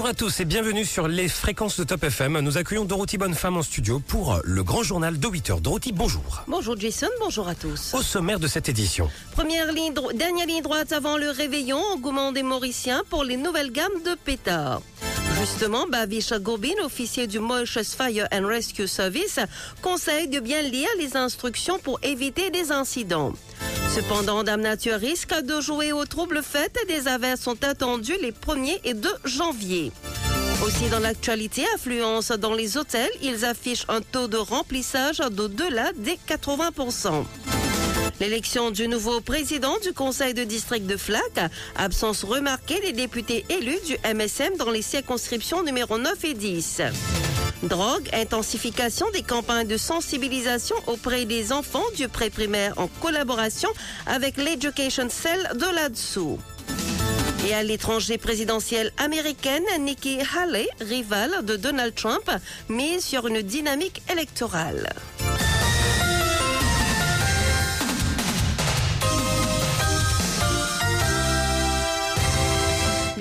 Bonjour à tous et bienvenue sur les fréquences de Top FM. Nous accueillons Dorothy Bonnefemme en studio pour le grand journal de 8 heures. Dorothy, bonjour. Bonjour Jason, bonjour à tous. Au sommaire de cette édition. Première ligne, dernière ligne droite avant le réveillon, engouement des Mauriciens pour les nouvelles gammes de pétards. Justement, Bavish Gobin, officier du Mauritius Fire and Rescue Service, conseille de bien lire les instructions pour éviter des incidents. Cependant, Dame Nature risque de jouer aux troubles fêtes des averses sont attendues les 1er et 2 janvier. Aussi dans l'actualité, affluence dans les hôtels, ils affichent un taux de remplissage d'au-delà des 80%. L'élection du nouveau président du conseil de district de Flac, absence remarquée des députés élus du MSM dans les circonscriptions numéro 9 et 10. Drogue, intensification des campagnes de sensibilisation auprès des enfants du pré-primaire en collaboration avec l'Education Cell de là-dessous. Et à l'étranger présidentielle américaine, Nikki Haley, rivale de Donald Trump, mise sur une dynamique électorale.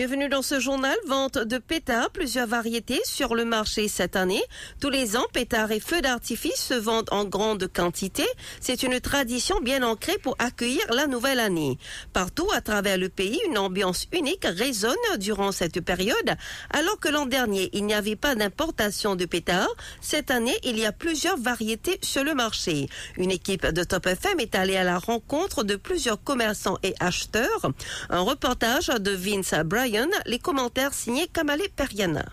Bienvenue dans ce journal. Vente de pétards, plusieurs variétés sur le marché cette année. Tous les ans, pétards et feux d'artifice se vendent en grande quantité. C'est une tradition bien ancrée pour accueillir la nouvelle année. Partout à travers le pays, une ambiance unique résonne durant cette période. Alors que l'an dernier, il n'y avait pas d'importation de pétards, cette année, il y a plusieurs variétés sur le marché. Une équipe de Top FM est allée à la rencontre de plusieurs commerçants et acheteurs. Un reportage de Vince Bryan, les commentaires signés Kamale Periana.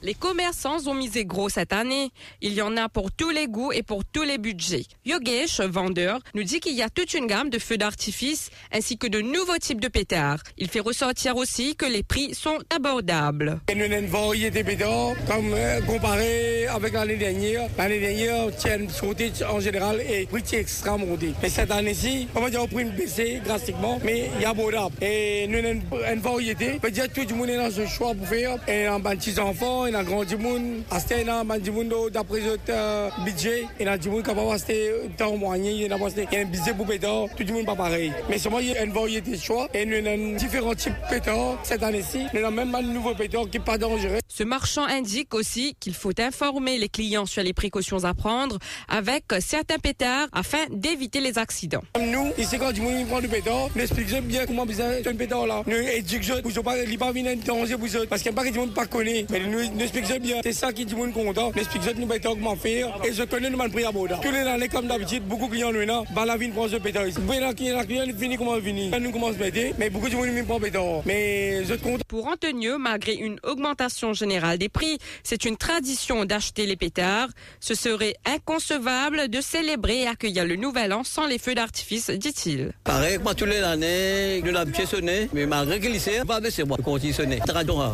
Les commerçants ont misé gros cette année. Il y en a pour tous les goûts et pour tous les budgets. Yogesh, vendeur, nous dit qu'il y a toute une gamme de feux d'artifice ainsi que de nouveaux types de pétards. Il fait ressortir aussi que les prix sont abordables. Nous avons une variété pétards, comme euh, comparé avec l'année dernière. L'année dernière, tienne sauté en général et prix extra monté. Mais cette année-ci, on va dire au prix baissé drastiquement, mais il y a abordable. Et nous avons une, une variété. peut dire tout le monde dans ce choix pour faire. Et un petit enfants, il y a un grand monde. Acheter un petit monde d'après notre budget. Il y a un petit monde qui va acheter temps moyen. Il y a un budget pour pétards. Tout monde pas pareil. Mais seulement, il y a une variété de choix. Et nous avons différents types de pétards cette année-ci. Nous avons même un nouveau pétard qui n'est pas dangereux. Ce marchand indique aussi qu'il faut informer les clients sur les précautions à prendre avec certains pétards afin d'éviter les accidents. Nous, ici, quand du monde prend du pétard, nous expliquons bien comment besoin de pétard là. Nous éduquons, pour ne pas, pas venir danger pour. Parce qu'il n'y a pas que du monde pas connaît. Mais nous, nous expliquons bien. C'est ça qui du monde content. Nous expliquons nous pétard comment faire. Et je connais nous le prix à Boda. Tous les années, comme d'habitude, beaucoup de clients, nous, bah, la vie prend ce pétard ici. La client, client, finit comment venir. Nous commence à péter, mais beaucoup de monde ne prend pétard. Mais je content. Pour Antonieux, malgré une augmentation générale des prix, c'est une tradition d'acheter les pétards. Ce serait inconcevable de célébrer et accueillir le nouvel an sans les feux d'artifice, dit-il. Pareil, moi, tous les années, nous l'avons sonné, mais malgré qu'il sait, pas baisser, moi, continue sonner.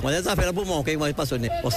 Moi, ça fait là pour manquer, moi, pas sonner. Parce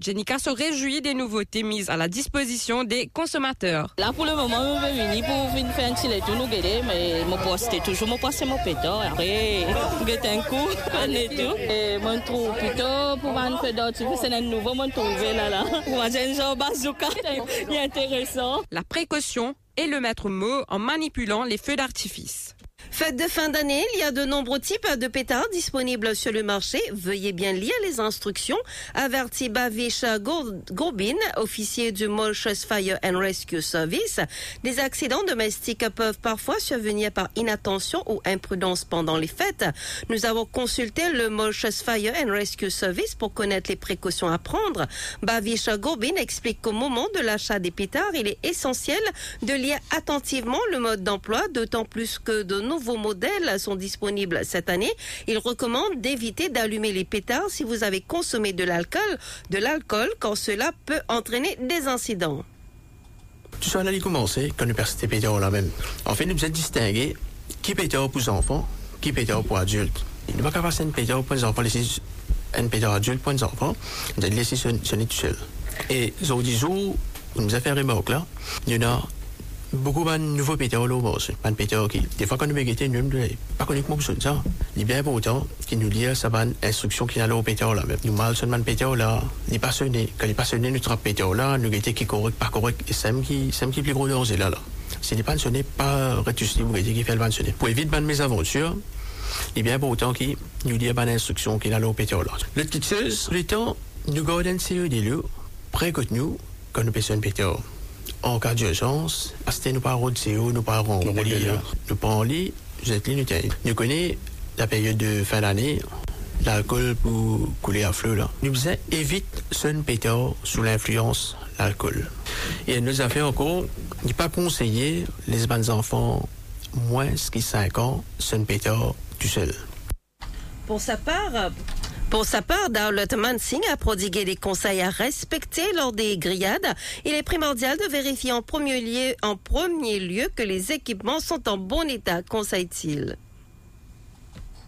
Jenica se réjouit des nouveautés mises à la disposition des consommateurs. Là, pour le moment, je vais venir pour venir faire un petit lait, nous guérir, mais mon poste, c'est toujours mon poste, c'est mon pétard. Après, guetter un coup, un et tout. Et mon trou, plutôt, pour un peu d'autres, c'est un nouveau, mon trouvé là, là. Pour un genre bazooka, il est intéressant. La précaution est le maître mot en manipulant les feux d'artifice. Fête de fin d'année, il y a de nombreux types de pétards disponibles sur le marché. Veuillez bien lire les instructions. Averti Bavish Gobin, officier du Mauritius Fire and Rescue Service. Des accidents domestiques peuvent parfois survenir par inattention ou imprudence pendant les fêtes. Nous avons consulté le Mauritius Fire and Rescue Service pour connaître les précautions à prendre. Bavish Gobin explique qu'au moment de l'achat des pétards, il est essentiel de lire attentivement le mode d'emploi, d'autant plus que de nouveaux modèles sont disponibles cette année. Il recommande d'éviter d'allumer les pétards si vous avez consommé de l'alcool, de l'alcool, quand cela peut entraîner des incidents. Tout ça, allait commencer quand nous persistons pétard là même? En fait, nous devons distinguer qui pétard pour les enfants, qui pétard pour adultes? Il ne va pas passer une pétard pour les enfants, laisser un pétard adulte pour les enfants, allons laisser sonner tout seul. Et les autres jours, où nous avons fait remarque là, il y en a beaucoup de nouveaux péteurs là aussi. Pas de péteurs qui, des fois, quand nous mettons nous pas connu comment ça. Il bien pourtant, qui nous dit, ça va instruction qui allait au péteurs là. Nous mal seulement péteurs là, les passionnés. Quand les passionnés nous trappent péteurs là, nous mettons qui correct, pas correct, et c'est qui, c'est qui plus gros danger là, là. C'est des pensionnés, pas rétusés, vous qui fait le pensionné. Pour éviter de mes aventures, il bien pourtant qui nous dit, pas d'instruction qui allait au péteurs là. Le titreuse, le temps, nous gardons e des lieux, près que nous, quand nous pêchons péteurs en cas d'urgence, parce que nous parlons de CO, nous parlons de lit, nous parlons lit, vous êtes nous Nous connaissons la période de fin d'année, l'alcool pour couler à fleu là. Nous faisons évite son pétard sous l'influence de l'alcool. Et nous avons fait encore, n'est pas conseillé les bonnes enfants moins de 5 ans son pétard tout seul. Pour sa part, pour sa part, Darlotte Mansing a prodigué des conseils à respecter lors des grillades. Il est primordial de vérifier en premier lieu, que les équipements sont en bon état, conseille-t-il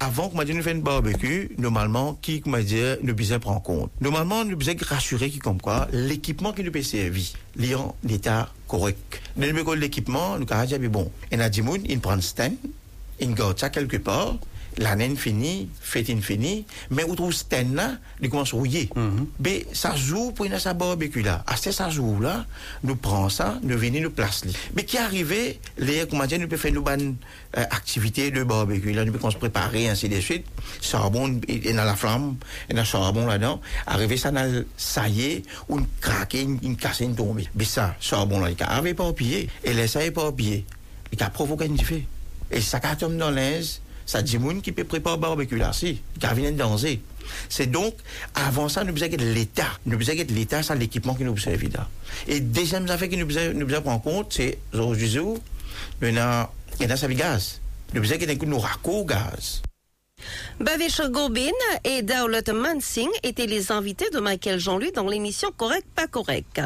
avant qu'on nous fait une barbecue, normalement, qui, comment dire, nous besoin prendre compte? Normalement, nous besoin rassurer qui comme quoi, l'équipement qui nous peut servir, est en état correct. Nous l'équipement, nous avons dit, bon, il y a gens, ils prennent stand, ils gardent ça quelque part, l'année finie, fête finie, mais où trouve Sten là, il commence à rouiller. Mhm. Mais ça joue pour une sa barbecue là. À ce ça joue là, nous prenons ça, nous venons nous placer. Mais qui arrivé, les, comment dire, nous pouvons faire nos bonnes euh, activités de barbecue là, nous pouvons se préparer, ainsi de suite. Charbon, et dans la flamme, et dans charbon là-dedans. Arrivé ça ça y est, ou une craquer, une, une casser, une tomber. Mais ça, charbon là, il a arrivé pas pied, et laissé pas au pied. Il a provoqué une fait. Et ça tombe dans l'aise, ça dit moun qui peut préparer barbecue là, si, qui vient de danser. C'est donc, avant ça, nous besoin de l'État. Nous besoin de l'État, c'est l'équipement qui nous sert là. Et deuxième affaire qui nous besoin, nous besoin prendre compte, c'est, aujourd'hui, il y a ça gaz. Nous besoin que nous raccord gaz. Bavish Gobin et Daolet Mansing étaient les invités de Michael Jean-Louis dans l'émission Correct pas correct.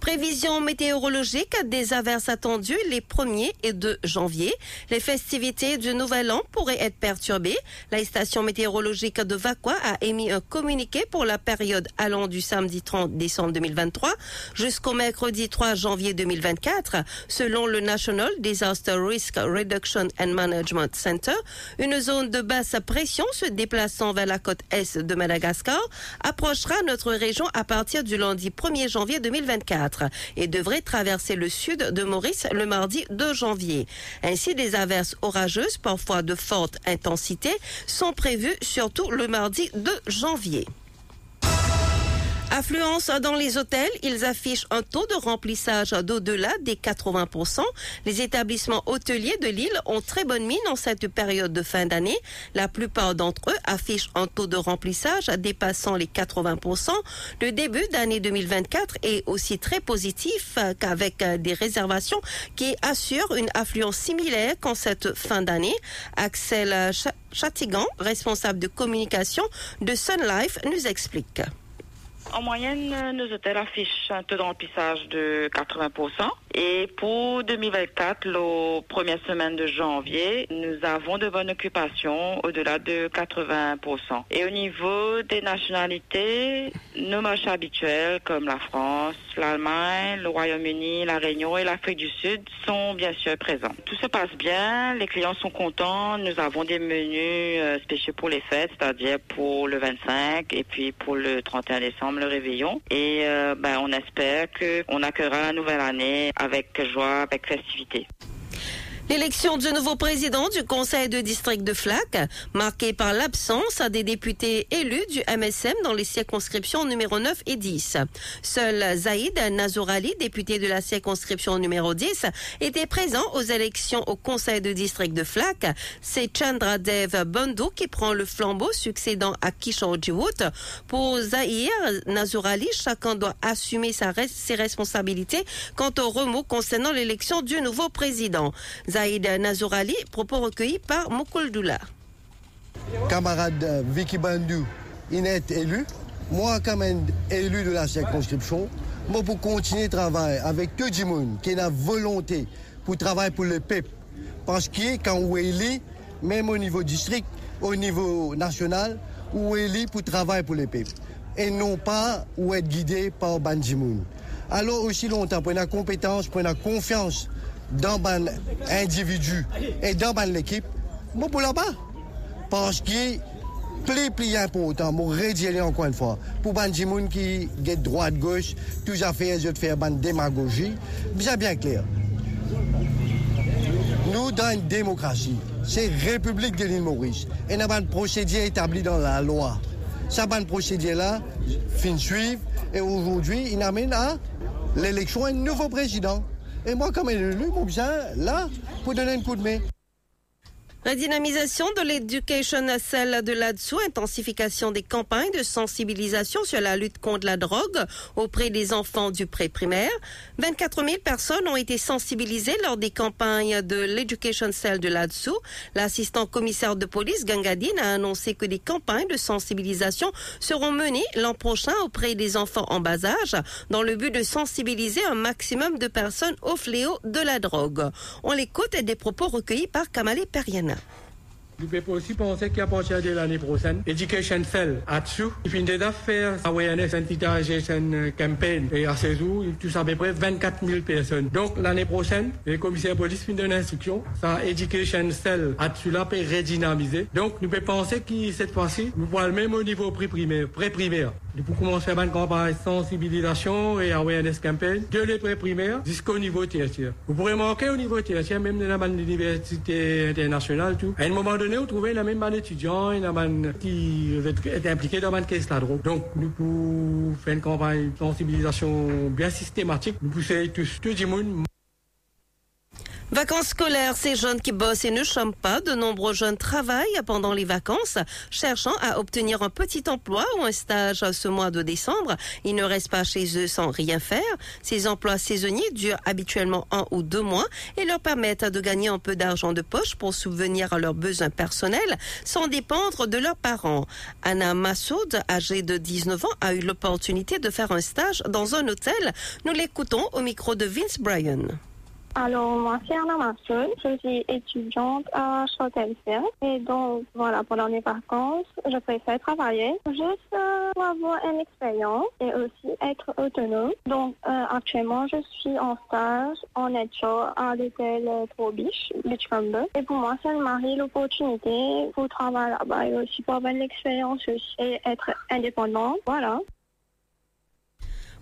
Prévision météorologique des averses attendues les 1er et 2 janvier. Les festivités du Nouvel An pourraient être perturbées. La station météorologique de Vaqua a émis un communiqué pour la période allant du samedi 30 décembre 2023 jusqu'au mercredi 3 janvier 2024. Selon le National Disaster Risk Reduction and Management Center, une zone de basse pression se déplaçant vers la côte est de Madagascar approchera notre région à partir du lundi 1er janvier 2024 et devrait traverser le sud de Maurice le mardi 2 janvier. Ainsi, des averses orageuses, parfois de forte intensité, sont prévues surtout le mardi 2 janvier. Affluence dans les hôtels, ils affichent un taux de remplissage d'au-delà des 80%. Les établissements hôteliers de l'île ont très bonne mine en cette période de fin d'année. La plupart d'entre eux affichent un taux de remplissage dépassant les 80%. Le début d'année 2024 est aussi très positif qu'avec des réservations qui assurent une affluence similaire qu'en cette fin d'année. Axel Chatigan, responsable de communication de Sun Life, nous explique. En moyenne, nos hôtels affichent un taux de remplissage de 80%. Et pour 2024, la première semaine de janvier, nous avons de bonnes occupations au-delà de 80%. Et au niveau des nationalités, nos marchés habituels comme la France, l'Allemagne, le Royaume-Uni, la Réunion et l'Afrique du Sud sont bien sûr présents. Tout se passe bien, les clients sont contents, nous avons des menus euh, spéciaux pour les fêtes, c'est-à-dire pour le 25 et puis pour le 31 décembre le réveillon. Et euh, ben, on espère qu'on accueillera la nouvelle année avec joie, avec festivité. L'élection du nouveau président du conseil de district de Flac, marquée par l'absence des députés élus du MSM dans les circonscriptions numéro 9 et 10. Seul Zaïd Nazourali, député de la circonscription numéro 10, était présent aux élections au conseil de district de Flac. C'est Chandra Dev Bundu qui prend le flambeau succédant à Kishore. Pour Zahir Nazourali, chacun doit assumer ses responsabilités quant au remous concernant l'élection du nouveau président. Saïd Nazourali, propos recueillis par Mokul Doula. Camarade Vicky Bandou, il est élu. Moi, comme élu de la circonscription, moi, pour continuer le travail avec tout le monde qui a la volonté pour travailler pour le peuple. Parce que quand on est élu, même au niveau district, au niveau national, on est élu pour travailler pour le peuple. Et non pas ou être guidé par Banjimoun. Alors aussi longtemps, pour la compétence, pour la confiance dans ban individu et dans l'équipe, moi pour là-bas. Parce que plus plus important, pour redire encore une fois, pour ban qui qui droite gauche, tout à fait, je faire ban démagogie, bien bien clair. Nous, dans une démocratie, c'est République de l'île Maurice. Et nous avons un procédé établi dans la loi. Ça, un procédé-là, fin suivre. Et aujourd'hui, il amène à l'élection d'un nouveau président. Et moi, comme élu, mon là, pour donner un coup de main. La dynamisation de l'éducation celle de là-dessous, intensification des campagnes de sensibilisation sur la lutte contre la drogue auprès des enfants du pré-primaire. 24 000 personnes ont été sensibilisées lors des campagnes de l'éducation cell de là-dessous. L'assistant commissaire de police Gangadine a annoncé que des campagnes de sensibilisation seront menées l'an prochain auprès des enfants en bas âge dans le but de sensibiliser un maximum de personnes au fléau de la drogue. On l'écoute des propos recueillis par Kamale Periana. Yeah. Nous pouvons aussi penser qu'à partir de l'année prochaine, Education Cell a dessous, il finit déjà faire Awareness Sensitization Campaign et à ce jour, il touche à peu près 24 000 personnes. Donc l'année prochaine, le commissaire de police finit une instruction, ça Education Cell a dessous là peut redynamiser. Donc nous pouvons penser que cette fois-ci, nous pourrons le même au niveau pré-primaire. Pré-primaire. Nous pouvons commencer à une campagne sensibilisation et awareness campaign de les pré-primaires jusqu'au niveau tertiaire. Vous pourrez manquer au niveau tertiaire, même dans l'université internationale, tout. À un moment donné, vous trouvez la même étudiant, qui est impliqué dans caisse la drogue. Donc, nous pouvons faire une campagne de sensibilisation bien systématique. Nous pouvons tous, tout le monde Vacances scolaires, ces jeunes qui bossent et ne chôment pas, de nombreux jeunes travaillent pendant les vacances, cherchant à obtenir un petit emploi ou un stage ce mois de décembre. Ils ne restent pas chez eux sans rien faire. Ces emplois saisonniers durent habituellement un ou deux mois et leur permettent de gagner un peu d'argent de poche pour subvenir à leurs besoins personnels sans dépendre de leurs parents. Anna Massoud, âgée de 19 ans, a eu l'opportunité de faire un stage dans un hôtel. Nous l'écoutons au micro de Vince Bryan. Alors, moi, c'est Anna Masson. Je suis étudiante à Châtelfeld. Et donc, voilà, pendant mes vacances, je préfère travailler juste euh, pour avoir une expérience et aussi être autonome. Donc, euh, actuellement, je suis en stage en études à l'hôtel Trobiche, Beachcomber. Et pour moi, ça marie l'opportunité pour travailler là-bas et aussi pour avoir l'expérience et être indépendante. Voilà.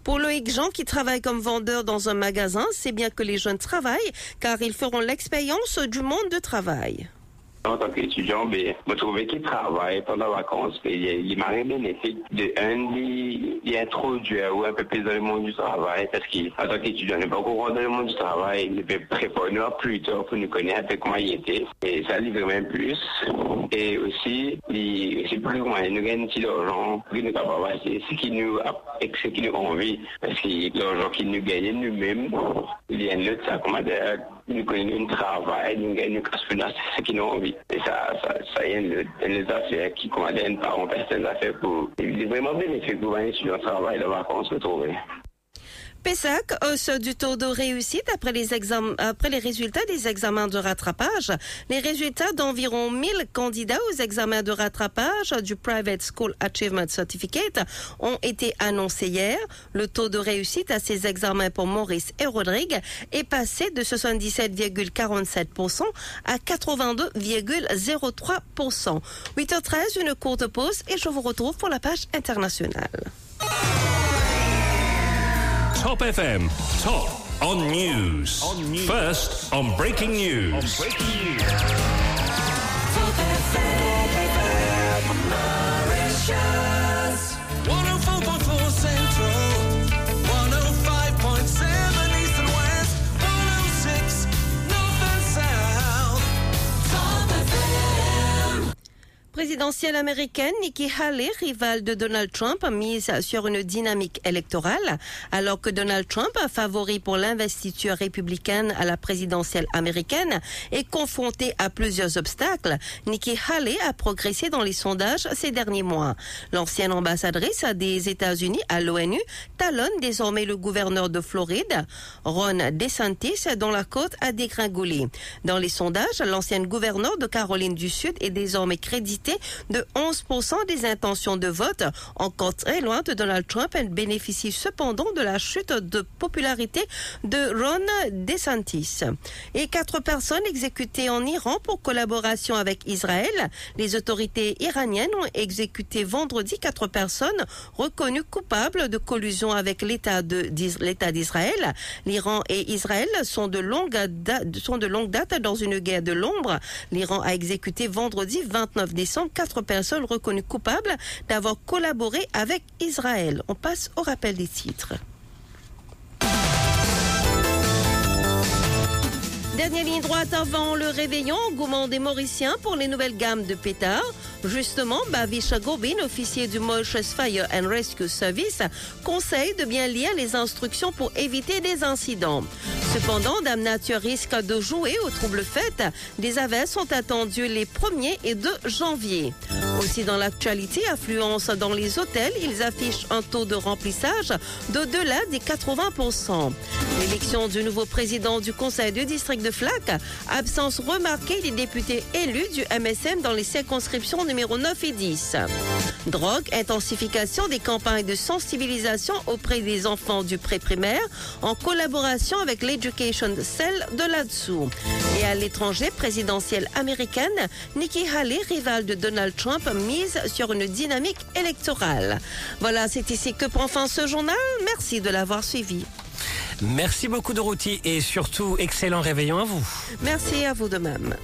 Pour Loïc Jean qui travaille comme vendeur dans un magasin, c'est bien que les jeunes travaillent car ils feront l'expérience du monde de travail en tant qu'étudiant, ben, je trouvais qu'il travaille pendant les vacances. Ben, il, il m'a bénéfique de un, il, introduire ou un peu plus dans le monde du travail parce qu'en tant qu'étudiant, n'est pas encore dans le monde du travail, il peut préparer plus tard pour nous connaître un comment il était. Et ça livre même plus. Et aussi, c'est plus comment il nous gagne petit d'argent, pour nous capables c'est ce qui nous, ce qui nous envie. Parce que l'argent qu'il nous gagne nous-mêmes, il y a une autre, ça, comment dire, nous connaissons un travail, nous gagnons c'est ce qu'ils ont envie. Et ça, ça, ça y est, les affaires qui commandent par un personne affaires pour, vraiment bénéfique pour un étudiant travail, de vacances retrouver. PESAC, hausse du taux de réussite après les, après les résultats des examens de rattrapage. Les résultats d'environ 1000 candidats aux examens de rattrapage du Private School Achievement Certificate ont été annoncés hier. Le taux de réussite à ces examens pour Maurice et Rodrigue est passé de 77,47% à 82,03%. 8h13, une courte pause et je vous retrouve pour la page internationale. Top FM, top on news. On news. First on breaking news. On breaking news. Présidentielle américaine, Nikki Haley, rivale de Donald Trump, mise sur une dynamique électorale, alors que Donald Trump, favori pour l'investiture républicaine à la présidentielle américaine, est confronté à plusieurs obstacles. Nikki Haley a progressé dans les sondages ces derniers mois. L'ancienne ambassadrice des États-Unis à l'ONU talonne désormais le gouverneur de Floride, Ron DeSantis, dont la côte a dégringolé. Dans les sondages, l'ancienne gouverneure de Caroline du Sud est désormais créditée de 11% des intentions de vote, encore très loin de Donald Trump. Elle bénéficie cependant de la chute de popularité de Ron DeSantis. Et quatre personnes exécutées en Iran pour collaboration avec Israël. Les autorités iraniennes ont exécuté vendredi quatre personnes reconnues coupables de collusion avec l'État d'Israël. L'Iran et Israël sont de longue date, sont de longue date dans une guerre de l'ombre. L'Iran a exécuté vendredi 29 décembre quatre personnes reconnues coupables d'avoir collaboré avec Israël. On passe au rappel des titres. Dernière ligne droite avant le réveillon, engouement des Mauriciens pour les nouvelles gammes de pétards. Justement, Bavisha Gobin, officier du Mauritius Fire and Rescue Service, conseille de bien lire les instructions pour éviter des incidents. Cependant, Dame Nature risque de jouer aux troubles fêtes. Des averses sont attendues les 1er et 2 janvier. Aussi dans l'actualité, affluence dans les hôtels, ils affichent un taux de remplissage d'au-delà des 80%. L'élection du nouveau président du conseil de district de Flac, absence remarquée des députés élus du MSM dans les circonscriptions numéro 9 et 10. Drogue, intensification des campagnes de sensibilisation auprès des enfants du pré-primaire en collaboration avec l'Education Cell de là-dessous. Et à l'étranger, présidentielle américaine, Nikki Haley, rivale de Donald Trump, mise sur une dynamique électorale. Voilà, c'est ici que prend fin ce journal. Merci de l'avoir suivi. Merci beaucoup Dorothy et surtout excellent réveillon à vous. Merci à vous de même.